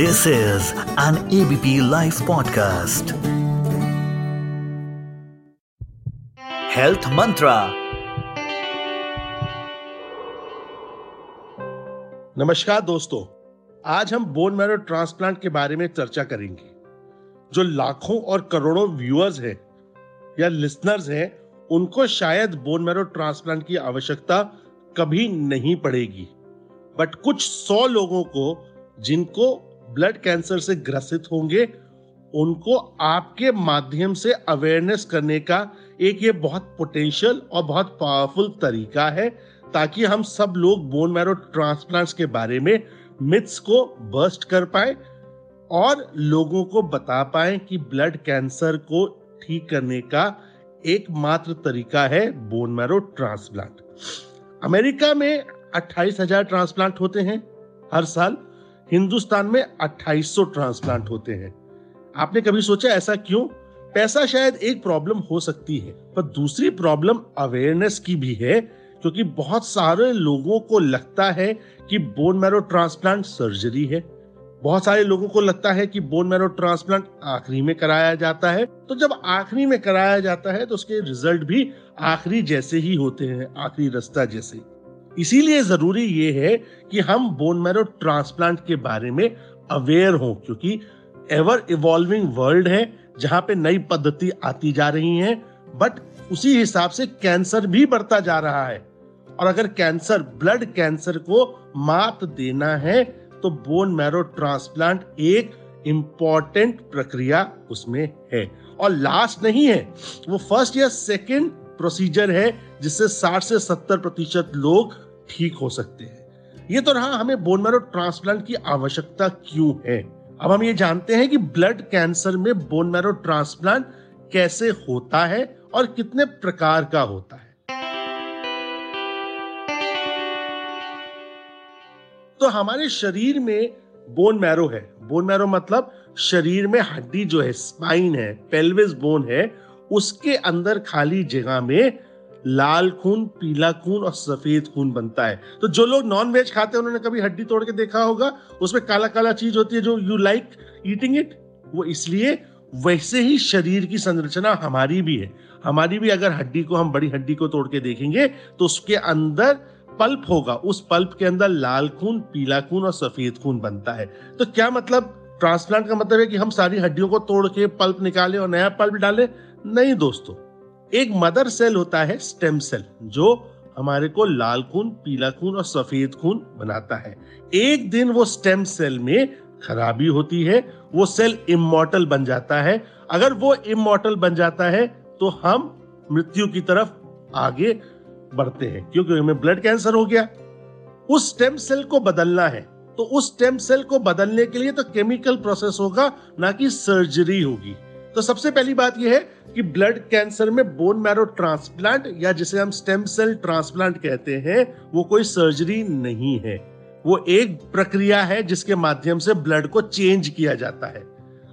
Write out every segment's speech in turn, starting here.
This is an ABP Life podcast. Health Mantra. नमस्कार दोस्तों आज हम बोन मैरो ट्रांसप्लांट के बारे में चर्चा करेंगे जो लाखों और करोड़ों व्यूअर्स हैं या लिसनर्स हैं, उनको शायद बोन मैरो ट्रांसप्लांट की आवश्यकता कभी नहीं पड़ेगी बट कुछ सौ लोगों को, जिनको ब्लड कैंसर से ग्रसित होंगे, उनको आपके माध्यम से अवेयरनेस करने का एक ये बहुत पोटेंशियल और बहुत पावरफुल तरीका है, ताकि हम सब लोग बोन मैरो ट्रांसप्लांट्स के बारे में मिथ्स को बर्स्ट कर पाए और लोगों को बता पाए कि ब्लड कैंसर को ठीक करने का एकमात्र तरीका है बोन मैरो ट्रांसप्लांट अमेरिका में अट्ठाईस हज़ार ट्रांसप्लांट होते हैं हर साल। हिंदुस्तान में 2800 ट्रांसप्लांट होते हैं। आपने कभी सोचा ऐसा क्यों? पैसा शायद एक प्रॉब्लम हो सकती है, पर दूसरी प्रॉब्लम अवेयरनेस की भी है, क्योंकि बहुत सारे लोगों को लगता है कि बोन मैरो ट्रांसप्लांट सर्जरी है। बहुत सारे लोगों को लगता है कि बोन मैरो ट्रांसप्लांट आखिरी में कराया जाता है। तो जब आखिरी में कराया जाता है तो उसके रिज़ल्ट भी आखिरी जैसे ही होते हैं, आखिरी रास्ता जैसे इसीलिए ज़रूरी ये है कि हम बोन मैरो ट्रांसप्लांट के बारे में अवेयर हों, क्योंकि एवर इवॉल्विंग वर्ल्ड है, जहाँ पे नई पद्धति आती जा रही है बट उसी हिसाब से कैंसर भी बढ़ता जा रहा है। और अगर कैंसर ब्लड कैंसर को मात देना है तो बोन मैरो ट्रांसप्लांट एक इंपॉर्टेंट प्रक्रिया उसमें है। और लास्ट नहीं है, वो फ़र्स्ट या सेकेंड प्रोसीजर है जिससे 60 से 70 प्रतिशत लोग ठीक हो सकते हैं। ये तो रहा हमें बोन मैरो ट्रांसप्लांट की आवश्यकता क्यों है? अब हम ये जानते हैं कि ब्लड कैंसर में बोन मैरो ट्रांसप्लांट कैसे होता है और कितने प्रकार का होता है। तो हमारे शरीर में बोन मैरो है। बोन मैरो मतलब शरीर में हड्डी जो है स्पाइन है पेल्विस बोन है उसके अंदर खाली जगह में लाल खून, पीला खून और सफ़ेद खून बनता है। तो जो लोग नॉन वेज खाते हैं, उन्होंने कभी हड्डी तोड़ के देखा होगा, उसमें काला काला चीज़ होती है जो यू लाइक ईटिंग इट वो इसलिए वैसे ही शरीर की संरचना हमारी भी है। हमारी भी अगर हड्डी को, हम बड़ी हड्डी को तोड़ के देखेंगे तो उसके अंदर पल्प होगा। उस पल्प के अंदर लाल खून, पीला खून और सफ़ेद खून बनता है। तो क्या मतलब? ट्रांसप्लांट का मतलब है कि हम सारी हड्डियों को तोड़ के पल्प निकाले और नया पल्प डाले? नहीं दोस्तों, एक मदर सेल होता है स्टेम सेल जो हमारे को लाल खून, पीला खून और सफ़ेद खून बनाता है। एक दिन वो स्टेम सेल में खराबी होती है, वो सेल इमोटल बन जाता है। अगर वो इमोटल बन जाता है तो हम मृत्यु की तरफ़ आगे बढ़ते हैं, क्योंकि हमें ब्लड कैंसर हो गया। उस स्टेम सेल को बदलना है तो उस स्टेम सेल को बदलने के लिए तो केमिकल प्रोसेस होगा, ना कि सर्जरी होगी। तो सबसे पहली बात यह है कि ब्लड कैंसर में बोन मैरो ट्रांसप्लांट या जिसे हम स्टेम सेल ट्रांसप्लांट कहते हैं, वो कोई सर्जरी नहीं है। वो एक प्रक्रिया है जिसके माध्यम से ब्लड को चेंज किया जाता है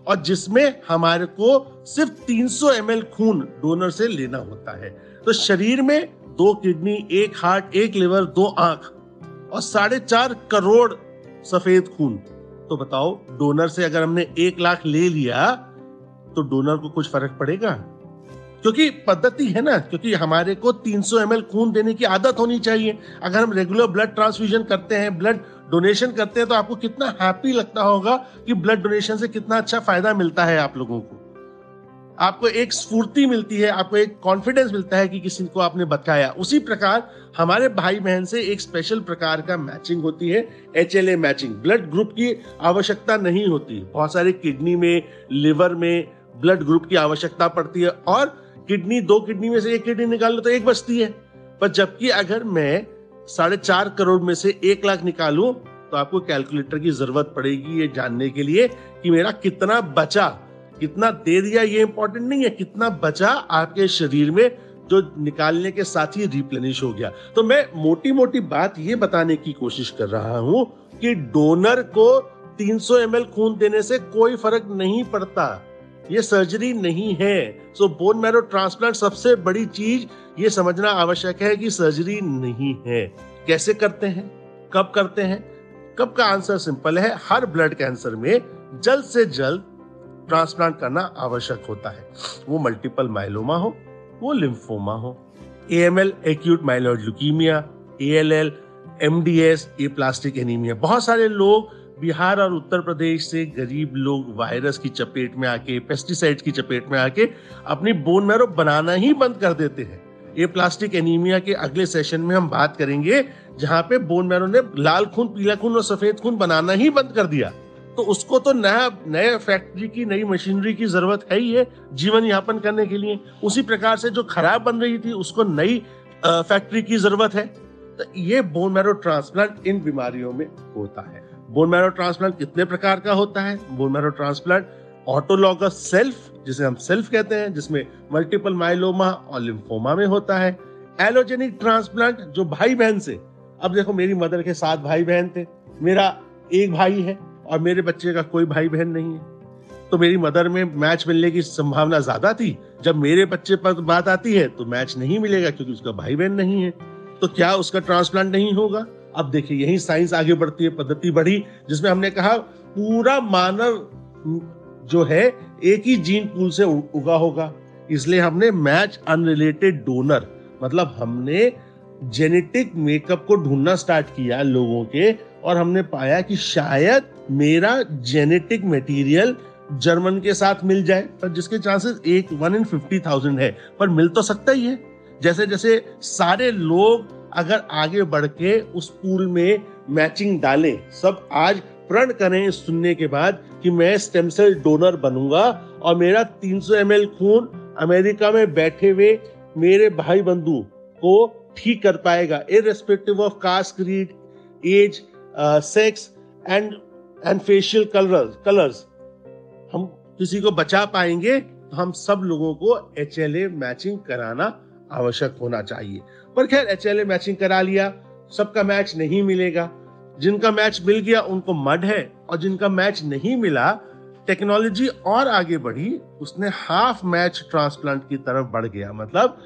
और जिसमें हमारे को सिर्फ़ 300 ml खून डोनर से लेना होता है। तो शरीर में दो किडनी एक हार्ट एक लिवर दो आँख और साढ़े चार करोड़ सफ़ेद खून। तो बताओ डोनर से अगर हमने एक लाख ले लिया तो डोनर को कुछ फ़र्क पड़ेगा? क्योंकि पद्धति है ना, क्योंकि हमारे को 300 ml खून देने की आदत होनी चाहिए। अगर हम रेगुलर ब्लड ट्रांसफ्यूजन करते हैं ब्लड डोनेशन करते हैं तो आपको कितना हैप्पी लगता होगा कि ब्लड डोनेशन से कितना अच्छा फ़ायदा मिलता है आप लोगों को। आपको एक स्फूर्ति मिलती है, आपको एक कॉन्फिडेंस मिलता है कि किसी को आपने बताया। उसी प्रकार हमारे भाई बहन से एक स्पेशल प्रकार का मैचिंग होती है एचएलए मैचिंग ब्लड ग्रुप की आवश्यकता नहीं होती। बहुत सारे किडनी में लिवर में ब्लड ग्रुप की आवश्यकता पड़ती है और किडनी, दो किडनी में से एक किडनी निकाल लो तो एक बचती है। पर जबकि अगर मैं साढ़े चार करोड़ में से एक लाख निकालूं तो आपको कैलकुलेटर की ज़रूरत पड़ेगी ये जानने के लिए कि मेरा कितना बचा, कितना दे दिया ये इंपॉर्टेंट नहीं है, कितना बचा आपके शरीर में जो निकालने के साथ ही रिप्लेनिश हो गया। तो मैं मोटी मोटी बात ये बताने की कोशिश कर रहा हूँ कि डोनर को 300 ml खून देने से कोई फ़र्क नहीं पड़ता। ये सर्जरी नहीं है। सो बोन मैरो ट्रांसप्लांट सबसे बड़ी चीज़ ये समझना आवश्यक है कि सर्जरी नहीं है। कैसे करते हैं? कब करते हैं? कब का आंसर सिंपल है? हर ब्लड कैंसर में जल्द से जल्द ट्रांसप्लांट करना आवश्यक होता है। वो मल्टीपल माइलोमा हो, वो लिम्फोमा हो। AML acute myeloid leukaemia ALL MDS ये प्लास्टिक एनीमिया बहुत सारे लोग बिहार और उत्तर प्रदेश से गरीब लोग वायरस की चपेट में आके पेस्टिसाइड की चपेट में आके अपनी बोन मैरो बनाना ही बंद कर देते हैं। ये प्लास्टिक एनीमिया के अगले सेशन में हम बात करेंगे, जहाँ पे बोन मैरो ने लाल खून, पीला खून और सफ़ेद खून बनाना ही बंद कर दिया। तो उसको तो नया नए फैक्ट्री की, नई मशीनरी की ज़रूरत है ही है जीवन यापन करने के लिए। उसी प्रकार से जो खराब बन रही थी, उसको नई फैक्ट्री की ज़रूरत है। तो ये बोन मैरो ट्रांसप्लांट इन बीमारियों में होता है। बोन मैरो ट्रांसप्लांट कितने प्रकार का होता है? Bone marrow transplant autologous self, जिसे हम सेल्फ कहते हैं, जिसमें मल्टीपल माइलोमा और लिम्फोमा में होता है। एलोजेनिक ट्रांसप्लांट जो भाई बहन से, अब देखो मेरी मदर के सात भाई बहन थे, मेरा एक भाई है और मेरे बच्चे का कोई भाई बहन नहीं है। तो मेरी मदर में मैच मिलने की संभावना ज़्यादा थी। जब मेरे बच्चे पर बात आती है तो मैच नहीं मिलेगा क्योंकि उसका भाई बहन नहीं है। तो क्या उसका ट्रांसप्लांट नहीं होगा? अब देखिए, यही साइंस आगे बढ़ती है, पद्धति बढ़ी, जिसमें हमने कहा पूरा मानव जो है, एक ही जीन पूल से उगा होगा। इसलिए हमने मैच अनरिलेटेड डोनर मतलब हमने जेनेटिक मेकअप को ढूंढना स्टार्ट किया लोगों के, और हमने पाया कि शायद मेरा जेनेटिक मटेरियल जर्मन के साथ मिल जाए, पर जिसके चांसेस एक, वन इन फिफ्टी थाउज़ेंड है, पर मिल तो सकता ही है। जैसे जैसे सारे लोग अगर आगे बढ़ के उस पूल में मैचिंग डालें, सब आज प्रण करें सुनने के बाद कि मैं स्टेम सेल डोनर बनूँगा और मेरा 300 सौ खून अमेरिका में बैठे हुए मेरे भाई बंधु को ठीक कर पाएगा irrespective of caste creed age sex and and facial colour colours हम किसी को बचा पाएँगे तो हम सब लोगों को एचएलए मैचिंग कराना आवश्यक होना चाहिए। पर खैर एचएलए मैचिंग करा लिया, सबका मैच नहीं मिलेगा। जिनका मैच मिल गया, उनको मड है, और जिनका मैच नहीं मिला टेक्नोलॉजी और आगे बढ़ी, उसने हाफ़ मैच ट्रांसप्लांट की तरफ़ बढ़ गया। मतलब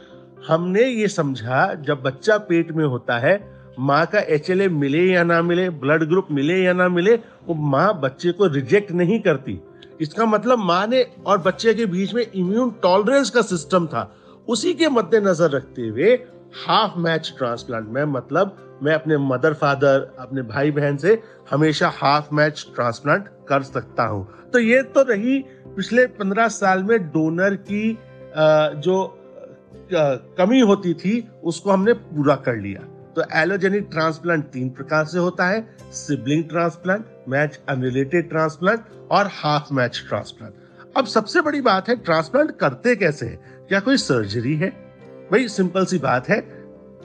हमने ये समझा, जब बच्चा पेट में होता है, माँ का एचएलए मिले या ना मिले ब्लड ग्रुप मिले या ना मिले, वो माँ बच्चे को रिजेक्ट नहीं करती। इसका मतलब माँ ने और बच्चे के बीच में इम्यून टॉलरेंस का सिस्टम था। उसी के मद्देनजर रखते हुए हाफ़ मैच ट्रांसप्लांट में मतलब मैं अपने मदर फादर अपने भाई बहन से हमेशा हाफ़ मैच ट्रांसप्लांट कर सकता हूँ। तो ये तो रही पिछले पंद्रह साल में डोनर की जो कमी होती थी, उसको हमने पूरा कर लिया। तो एलोजेनिक ट्रांसप्लांट तीन प्रकार से होता है sibling transplant match unrelated transplant और हाफ़ मैच ट्रांसप्लांट अब सबसे बड़ी बात है ट्रांसप्लांट करते कैसे हैं? क्या कोई सर्जरी है? भाई सिंपल सी बात है।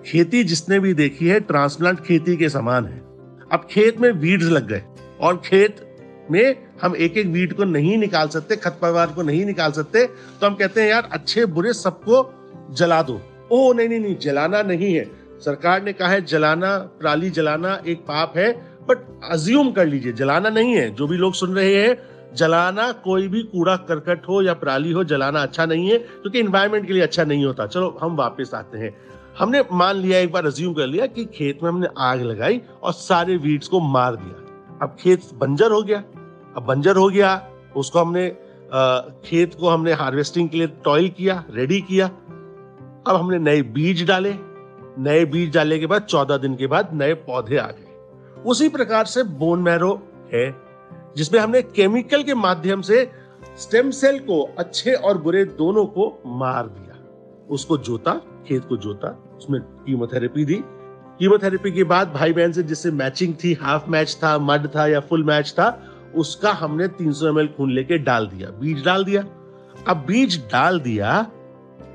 खेती जिसने भी देखी है ट्रांसप्लांट खेती के समान है। अब खेत में वीड्स लग गए और खेत में हम एक एक वीड को नहीं निकाल सकते खतपरवार को नहीं निकाल सकते तो हम कहते हैं, यार, अच्छे बुरे सबको जला दो। ओ नहीं नहीं नहीं, जलाना नहीं है। सरकार ने कहा है, जलाना, पराली जलाना एक पाप है बट अज्यूम कर लीजिए, जलाना नहीं है। जो भी लोग सुन रहे हैं जलाना कोई भी कूड़ा करकट हो या पराली हो, जलाना अच्छा नहीं है, क्योंकि इन्वायरमेंट के लिए अच्छा नहीं होता। चलो, हम वापस आते हैं। हमने मान लिया, एक बार अज्यूम कर लिया कि खेत में हमने आग लगाई और सारे वीड्स को मार दिया। अब खेत बंजर हो गया। अब बंजर हो गया, उसको हमने खेत को हमने हार्वेस्टिंग के लिए टॉयल किया रेडी किया। अब हमने नए बीज डाले। नए बीज डालने के बाद, चौदह दिन के बाद नए पौधे आ गए। उसी प्रकार से बोन मैरो है जिसमें हमने केमिकल के माध्यम से स्टेम सेल को अच्छे और बुरे दोनों को मार दिया। उसको जोता, खेत को जोता, उसमें कीमोथेरेपी दी। कीमोथेरेपी के बाद भाई बहन से जिससे मैचिंग थी हाफ़ मैच था मड था या फुल मैच था, उसका हमने 300 सौ खून लेके डाल दिया, बीज डाल दिया। अब बीज डाल दिया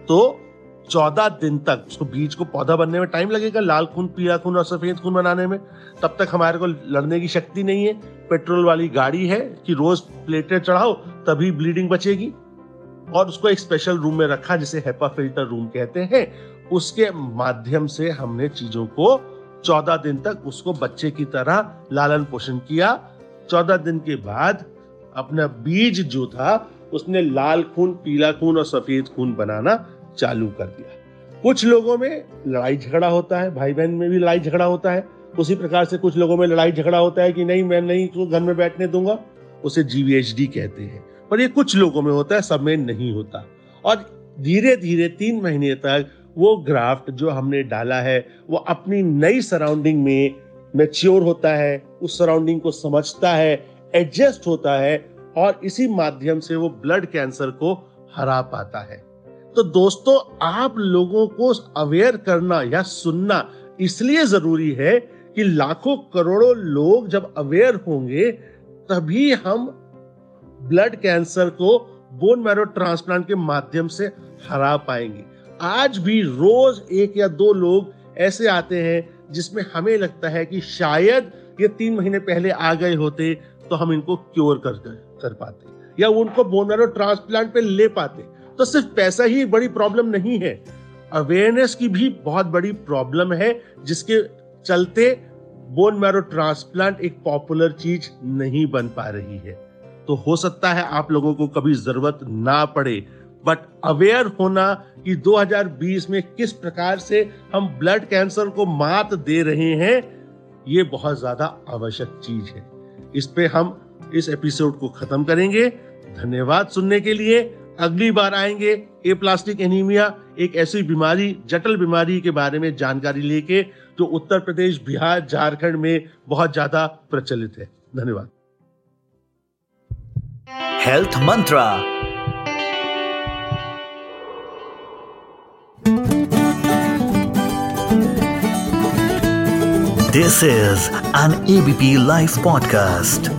तो चौदह दिन तक उसको बीज को पौधा बनने में टाइम लगेगा, लाल खून, पीला खून और सफ़ेद खून बनाने में। तब तक हमारे को लड़ने की शक्ति नहीं है। पेट्रोल वाली गाड़ी है कि रोज प्लेटें चढ़ाओ, तभी ब्लीडिंग बचेगी। और उसको एक स्पेशल रूम में रखा, जिसे हेपा फ़िल्टर रूम कहते हैं। उसके माध्यम से हमने चीज़ों को चौदह दिन तक उसको बच्चे की तरह लालन पोषण किया। चौदह दिन के बाद अपना बीज जो था, उसने लाल खून, पीला खून और सफ़ेद खून बनाना चालू कर दिया। कुछ लोगों में लड़ाई झगड़ा होता है भाई बहन में भी लड़ाई झगड़ा होता है। उसी प्रकार से कुछ लोगों में लड़ाई झगड़ा होता है कि नहीं, मैं नहीं तो घर में बैठने दूँगा। उसे जीवीएचडी कहते हैं। पर ये कुछ लोगों में होता है, सब में नहीं होता। और धीरे धीरे तीन महीने तक वो ग्राफ्ट जो हमने डाला है, वो अपनी नई सराउंडिंग में मेच्योर होता है, उस सराउंडिंग को समझता है, एडजस्ट होता है और इसी माध्यम से वो ब्लड कैंसर को हरा पाता है। तो दोस्तों, आप लोगों को अवेयर करना या सुनना इसलिए ज़रूरी है कि लाखों करोड़ों लोग जब अवेयर होंगे, तभी हम ब्लड कैंसर को बोन मैरो ट्रांसप्लांट के माध्यम से हरा पाएँगे। आज भी रोज एक या दो लोग ऐसे आते हैं जिसमें हमें लगता है कि शायद ये तीन महीने पहले आ गए होते तो हम इनको क्योर कर कर पाते या उनको बोन मैरो ट्रांसप्लांट पे ले पाते। तो सिर्फ़ पैसा ही बड़ी प्रॉब्लम नहीं है। अवेयरनेस की भी बहुत बड़ी प्रॉब्लम है, जिसके चलते बोन मैरो ट्रांसप्लांट एक पॉपुलर चीज़ नहीं बन पा रही है। तो हो सकता है आप लोगों को कभी ज़रूरत ना पड़े बट अवेयर होना कि 2020 में किस प्रकार से हम ब्लड कैंसर को मात दे रहे हैं, ये बहुत ज़्यादा आवश्यक चीज़ है। इस पे हम इस एपिसोड को खत्म करेंगे। धन्यवाद सुनने के लिए। अगली बार आएँगे ए प्लास्टिक एनीमिया, एक ऐसी बीमारी, जटिल बीमारी के बारे में जानकारी लेके, जो उत्तर प्रदेश, बिहार, झारखंड में बहुत ज़्यादा प्रचलित है। धन्यवाद। Health mantra. This is an ABP live podcast